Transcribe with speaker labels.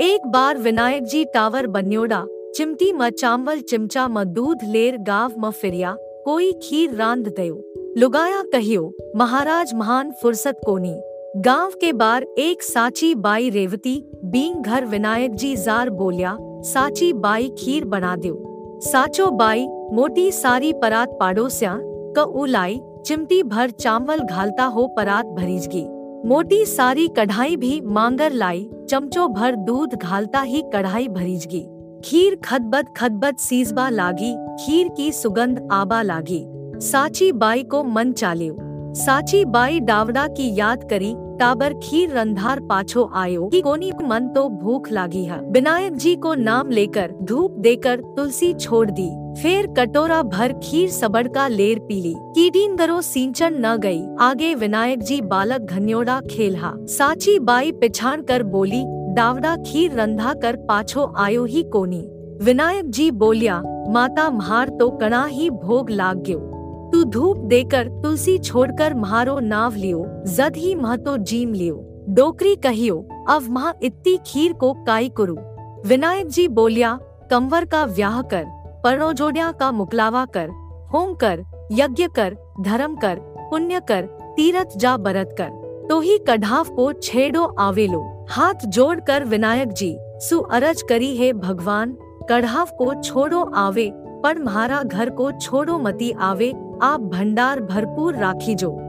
Speaker 1: एक बार विनायक जी टावर बन्योड़ा, चिमटी म चावल, चिमचा म दूध, लेर गाव म फिरिया, कोई खीर रांध दयो। लुगाया कहियो, महाराज महान फुर्सत कोनी। गाँव के बार एक साची बाई रेवती बींग घर विनायक जी जार बोलिया, साची बाई खीर बना दो साचो बाई, मोटी सारी परात पाड़ोसिया, क उलाई चिमटी भर चावल घालता हो परात भरीजगी। मोटी सारी कढ़ाई भी मांगर लाई, चमचो भर दूध घालता ही कढ़ाई भरीजगी खीर खदबद खदबद सीजबा लागी, खीर की सुगंध आबा लागी। साची बाई को मन चालियो। साची बाई डावड़ा की याद करी टाबर खीर रंधार पाछो आयो कि कोनी मन तो भूख लागी है। विनायक जी को नाम लेकर धूप देकर तुलसी छोड़ दी। फिर कटोरा भर खीर सबड़ का लेर पीली। कीडीन दरो सिंचन न गई। आगे विनायक जी बालक घन्योड़ा खेलहा साची बाई पिछाड़ कर बोली, डावड़ा खीर रंधा कर पाछो आयो ही कोनी? विनायक जी बोलिया, माता म्हार तो कणा ही भोग लाग गयो। तू धूप देकर तुलसी छोड़कर म्हारो नाव लियो, जद ही मह तो जीम लियो। डोकरी कहियो, अब महा इतनी खीर को काई करू। विनायक जी बोलिया, कंवर का व्याह कर पर्णो जोड़िया का मुकलावा कर, होम कर, यज्ञ कर, धर्म कर, पुण्य कर, तीरथ जा बरत कर। तो ही कढ़ाव को छेड़ो आवेलो हाथ जोड़ कर विनायक जी, सु अरज करी है भगवान, कढ़ाव को छोड़ो आवे पर म्हारा घर को छोड़ो मती आवे आप भंडार भरपूर राखी जो।